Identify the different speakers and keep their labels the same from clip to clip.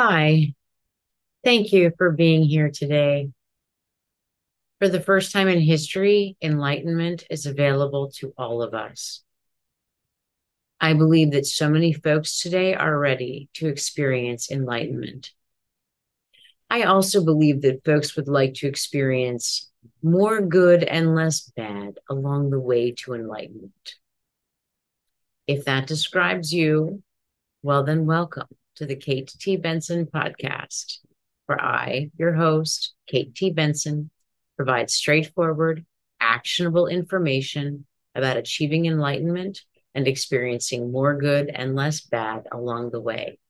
Speaker 1: Hi, thank you for being here today. For the first time in history, enlightenment is available to all of us. I believe that so many folks today are ready to experience enlightenment. I also believe that folks would like to experience more good and less bad along the way to enlightenment. If that describes you, well, then welcome to the Kate T. Benson podcast, where I, your host, Kate T. Benson, provide straightforward, actionable information about achieving enlightenment and experiencing more good and less bad along the way.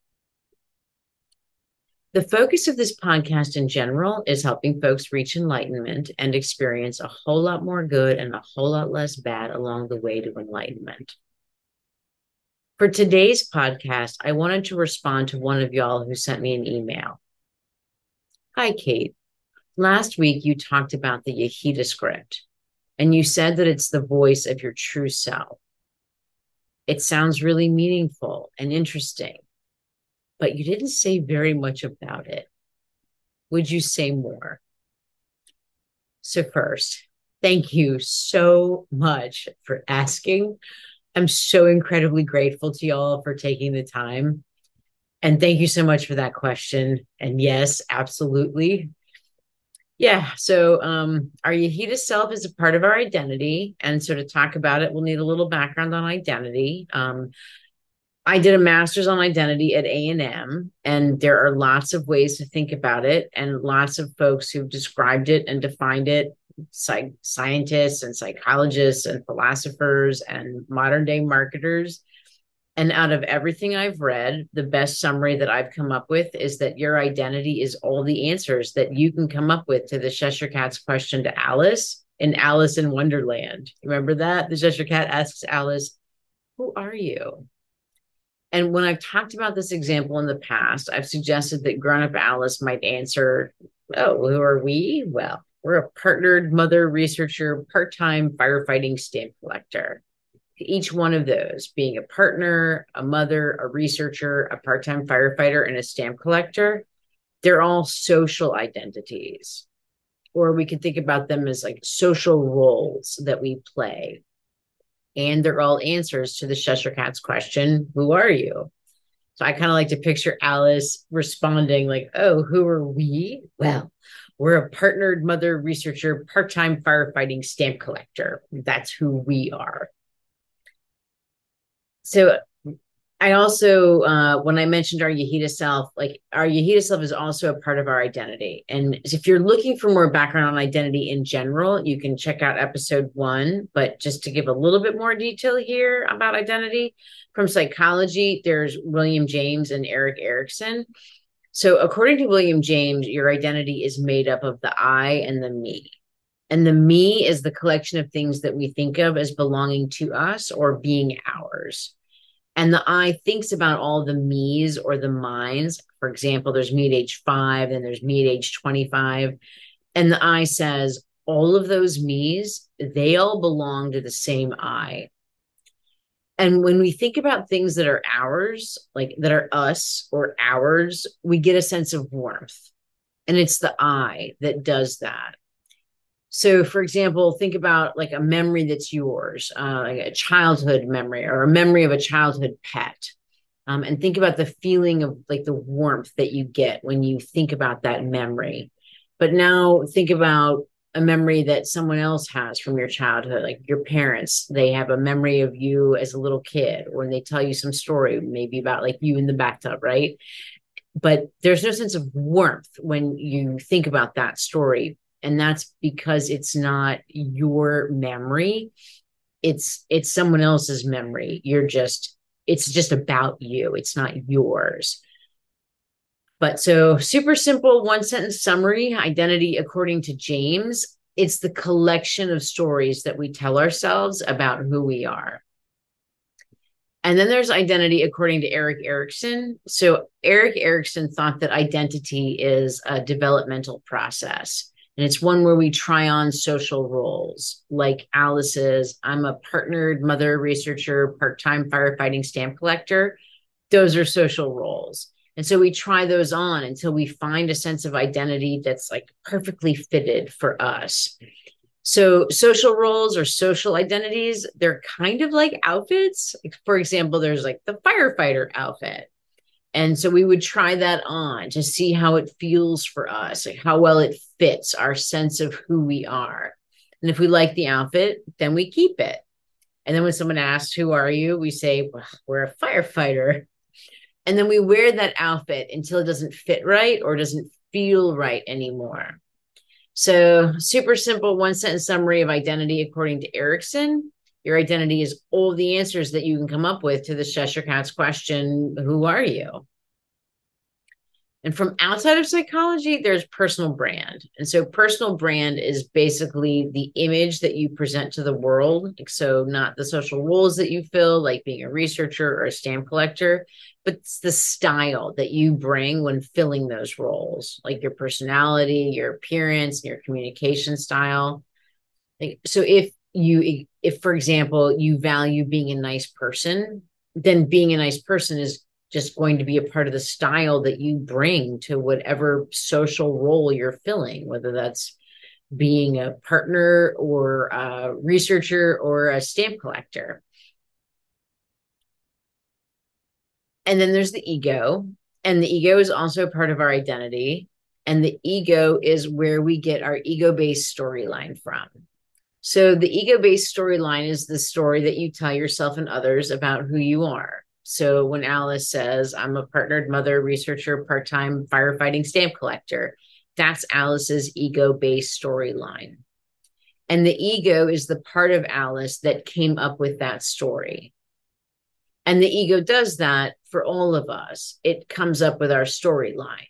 Speaker 1: The focus of this podcast in general is helping folks reach enlightenment and experience a whole lot more good and a whole lot less bad along the way to enlightenment. For today's podcast, I wanted to respond to one of y'all who sent me an email. Hi, Kate. Last week you talked about the Yechidah script, and you said that it's the voice of your true self. It sounds really meaningful and interesting, but you didn't say very much about it. Would you say more? So, first, thank you so much for asking. I'm so incredibly grateful to y'all for taking the time. And thank you so much for that question. And yes, absolutely. Yeah. So, um, our Yechidah self is a part of our identity. And so, to talk about it, we'll need a little background on identity. Um, I did a master's on identity at A&M and there are lots of ways to think about it and lots of folks who've described it and defined it psych- scientists and psychologists and philosophers and modern day marketers. And out of everything I've read, the best summary that I've come up with is that your identity is all the answers that you can come up with to the Cheshire Cat's question to Alice in Alice in Wonderland. Remember that? The Cheshire Cat asks Alice, Who are you? And when I've talked about this example in the past, I've suggested that grown up Alice might answer, Oh, who are we? Well, we're a partnered mother researcher, part time firefighting stamp collector. Each one of those being a partner, a mother, a researcher, a part time firefighter, and a stamp collector, they're all social identities. Or we could think about them as like social roles that we play. And they're all answers to the Cheshire Cat's question Who are you? So I kind of like to picture Alice responding, like, Oh, who are we? Well, we're a partnered mother researcher, part time firefighting stamp collector. That's who we are. So I also, uh, when I mentioned our Yechidah self, like our Yechidah self is also a part of our identity. And if you're looking for more background on identity in general, you can check out episode one. But just to give a little bit more detail here about identity from psychology, there's William James and Erik Erikson. So, according to William James, your identity is made up of the I and the me. And the me is the collection of things that we think of as belonging to us or being ours. And the I thinks about all the me's or the minds. For example, there's me at age five, and there's me at age 25. And the I says, all of those me's, they all belong to the same I. And when we think about things that are ours, like that are us or ours, we get a sense of warmth. And it's the I that does that. So, for example, think about like a memory that's yours, uh, like a childhood memory or a memory of a childhood pet. Um, and think about the feeling of like the warmth that you get when you think about that memory. But now think about a memory that someone else has from your childhood, like your parents, they have a memory of you as a little kid, or they tell you some story, maybe about like you in the bathtub, right? But there's no sense of warmth when you think about that story. And that's because it's not your memory. It's it's someone else's memory. You're just it's just about you. It's not yours. But so, super simple one sentence summary identity, according to James, it's the collection of stories that we tell ourselves about who we are. And then there's identity according to Erik Erikson. So, Erik Erikson thought that identity is a developmental process. And it's one where we try on social roles, like Alice's I'm a partnered mother researcher, part time firefighting stamp collector. Those are social roles. And so we try those on until we find a sense of identity that's like perfectly fitted for us. So social roles or social identities, they're kind of like outfits. For example, there's like the firefighter outfit. And so we would try that on to see how it feels for us, like how well it fits our sense of who we are. And if we like the outfit, then we keep it. And then when someone asks, Who are you? we say, well, We're a firefighter. And then we wear that outfit until it doesn't fit right or doesn't feel right anymore. So, super simple one sentence summary of identity according to Erikson. Your identity is all the answers that you can come up with to the Cheshire Cat's question, Who are you? And from outside of psychology, there's personal brand. And so, personal brand is basically the image that you present to the world. So, not the social roles that you fill, like being a researcher or a stamp collector, but it's the style that you bring when filling those roles, like your personality, your appearance, and your communication style. Like, so if you, if for example, you value being a nice person, then being a nice person is just going to be a part of the style that you bring to whatever social role you're filling, whether that's being a partner or a researcher or a stamp collector. And then there's the ego, and the ego is also part of our identity. And the ego is where we get our ego based storyline from. So, the ego based storyline is the story that you tell yourself and others about who you are. So, when Alice says, I'm a partnered mother, researcher, part time firefighting stamp collector, that's Alice's ego based storyline. And the ego is the part of Alice that came up with that story. And the ego does that for all of us. It comes up with our storyline.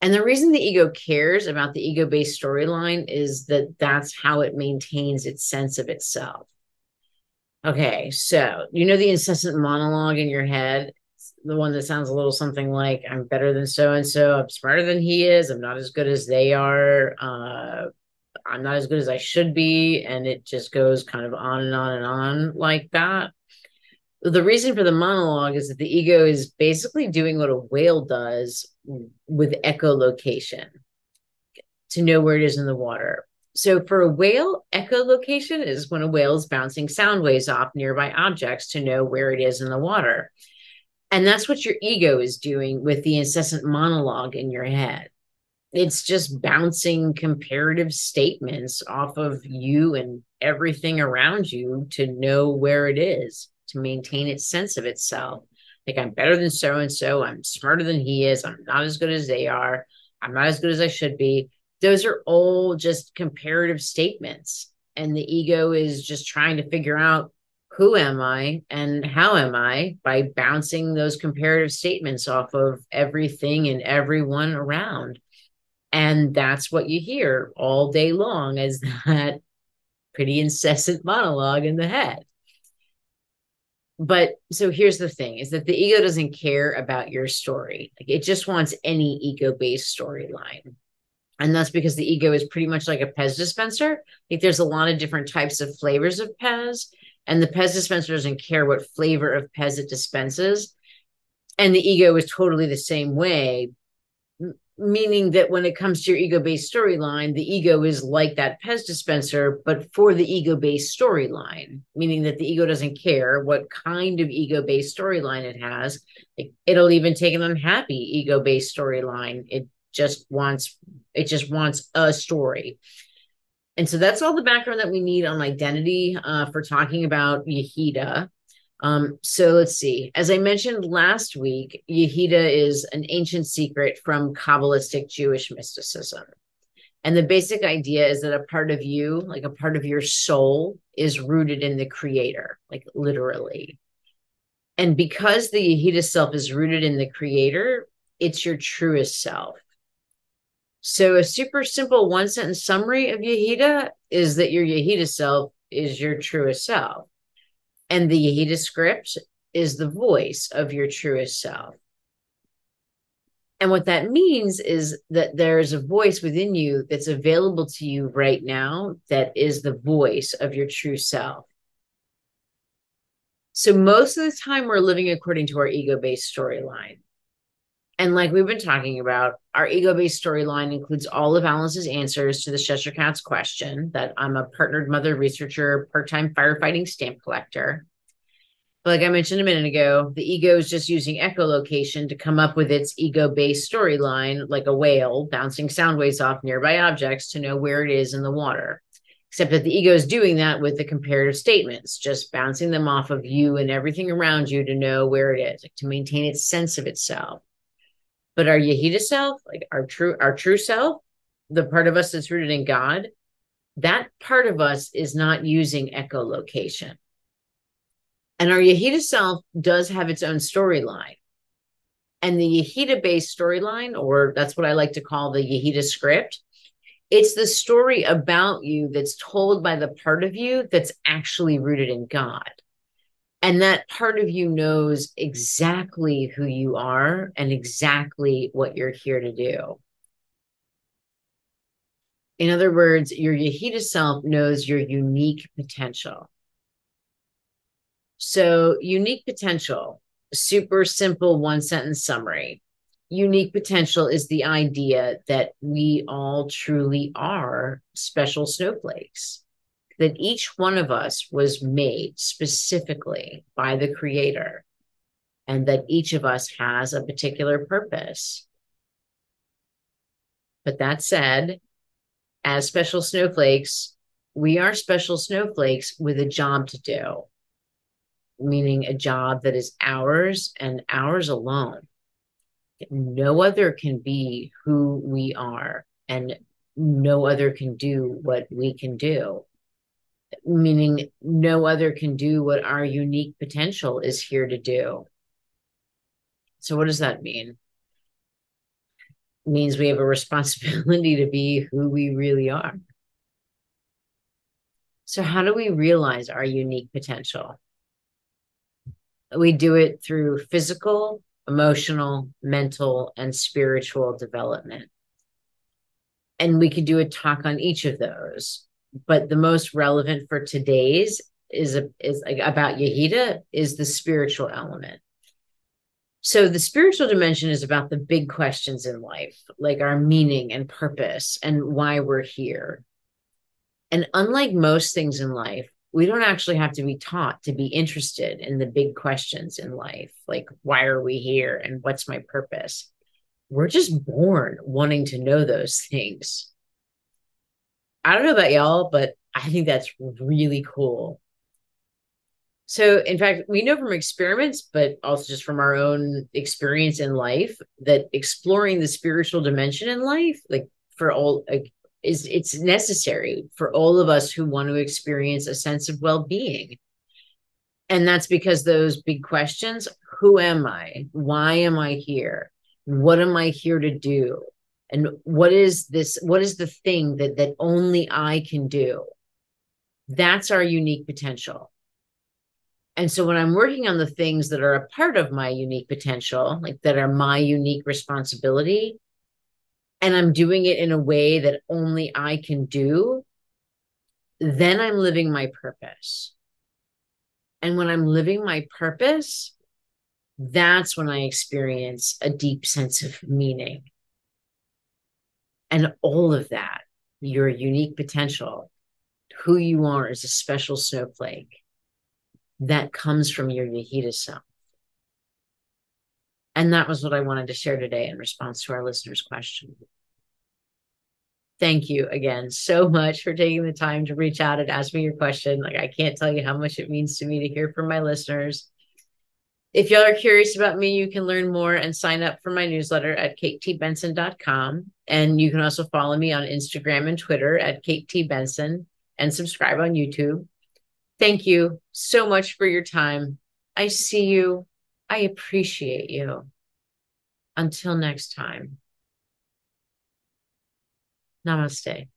Speaker 1: And the reason the ego cares about the ego based storyline is that that's how it maintains its sense of itself. Okay, so you know the incessant monologue in your head, the one that sounds a little something like, I'm better than so and so, I'm smarter than he is, I'm not as good as they are, uh, I'm not as good as I should be. And it just goes kind of on and on and on like that the reason for the monologue is that the ego is basically doing what a whale does with echolocation to know where it is in the water. So for a whale, echolocation is when a whale is bouncing sound waves off nearby objects to know where it is in the water. And that's what your ego is doing with the incessant monologue in your head. It's just bouncing comparative statements off of you and everything around you to know where it is to maintain its sense of itself. Like I'm better than so and so. I'm smarter than he is. I'm not as good as they are. I'm not as good as I should be. Those are all just comparative statements. And the ego is just trying to figure out who am I and how am I by bouncing those comparative statements off of everything and everyone around. And that's what you hear all day long is that pretty incessant monologue in the head but so here's the thing is that the ego doesn't care about your story like it just wants any ego based storyline and that's because the ego is pretty much like a pez dispenser like there's a lot of different types of flavors of pez and the pez dispenser doesn't care what flavor of pez it dispenses and the ego is totally the same way meaning that when it comes to your ego based storyline, the ego is like that Pez dispenser, but for the ego based storyline, meaning that the ego doesn't care what kind of ego based storyline it has. It'll even take an unhappy ego based storyline. It just wants it just wants a story. And so that's all the background that we need on identity uh, for talking about Yechidah. Um, so let's see. As I mentioned last week, Yechidah is an ancient secret from Kabbalistic Jewish mysticism. And the basic idea is that a part of you, like a part of your soul, is rooted in the creator, like literally. And because the Yechidah self is rooted in the creator, it's your truest self. So, a super simple one sentence summary of Yechidah is that your Yechidah self is your truest self. And the Yechidah script is the voice of your truest self. And what that means is that there's a voice within you that's available to you right now that is the voice of your true self. So most of the time we're living according to our ego-based storyline. And like we've been talking about, our ego-based storyline includes all of Alice's answers to the Cheshire Cat's question that I'm a partnered mother researcher, part-time firefighting stamp collector. But like I mentioned a minute ago, the ego is just using echolocation to come up with its ego-based storyline, like a whale bouncing sound waves off nearby objects to know where it is in the water except that the ego is doing that with the comparative statements, just bouncing them off of you and everything around you to know where it is, like to maintain its sense of itself. But our Yechidah self, like our true, our true self, the part of us that's rooted in God, that part of us is not using echolocation. And our Yechidah self does have its own storyline. And the Yechidah based storyline, or that's what I like to call the Yechidah script, it's the story about you that's told by the part of you that's actually rooted in God. And that part of you knows exactly who you are and exactly what you're here to do. In other words, your Yechidah self knows your unique potential. So, unique potential, super simple one sentence summary unique potential is the idea that we all truly are special snowflakes, that each one of us was made specifically by the creator, and that each of us has a particular purpose. But that said, as special snowflakes, we are special snowflakes with a job to do, meaning a job that is ours and ours alone no other can be who we are and no other can do what we can do meaning no other can do what our unique potential is here to do so what does that mean it means we have a responsibility to be who we really are so how do we realize our unique potential we do it through physical emotional, mental, and spiritual development. And we could do a talk on each of those. But the most relevant for today's is a, is about Yechidah is the spiritual element. So the spiritual dimension is about the big questions in life, like our meaning and purpose and why we're here. And unlike most things in life, we don't actually have to be taught to be interested in the big questions in life, like why are we here and what's my purpose? We're just born wanting to know those things. I don't know about y'all, but I think that's really cool. So, in fact, we know from experiments, but also just from our own experience in life, that exploring the spiritual dimension in life, like for all, like is it's necessary for all of us who want to experience a sense of well-being. And that's because those big questions who am i? Why am i here? What am i here to do and what is this what is the thing that that only i can do that's our unique potential and so when i'm working on the things that are a part of my unique potential like that are my unique responsibility and I'm doing it in a way that only I can do, then I'm living my purpose. And when I'm living my purpose, that's when I experience a deep sense of meaning. And all of that, your unique potential, who you are as a special snowflake, that comes from your Yechidah self. And that was what I wanted to share today in response to our listener's question. Thank you again so much for taking the time to reach out and ask me your question. Like, I can't tell you how much it means to me to hear from my listeners. If y'all are curious about me, you can learn more and sign up for my newsletter at katetbenson.com. And you can also follow me on Instagram and Twitter at Kate T. And subscribe on YouTube. Thank you so much for your time. I see you. I appreciate you. Until next time. Namaste.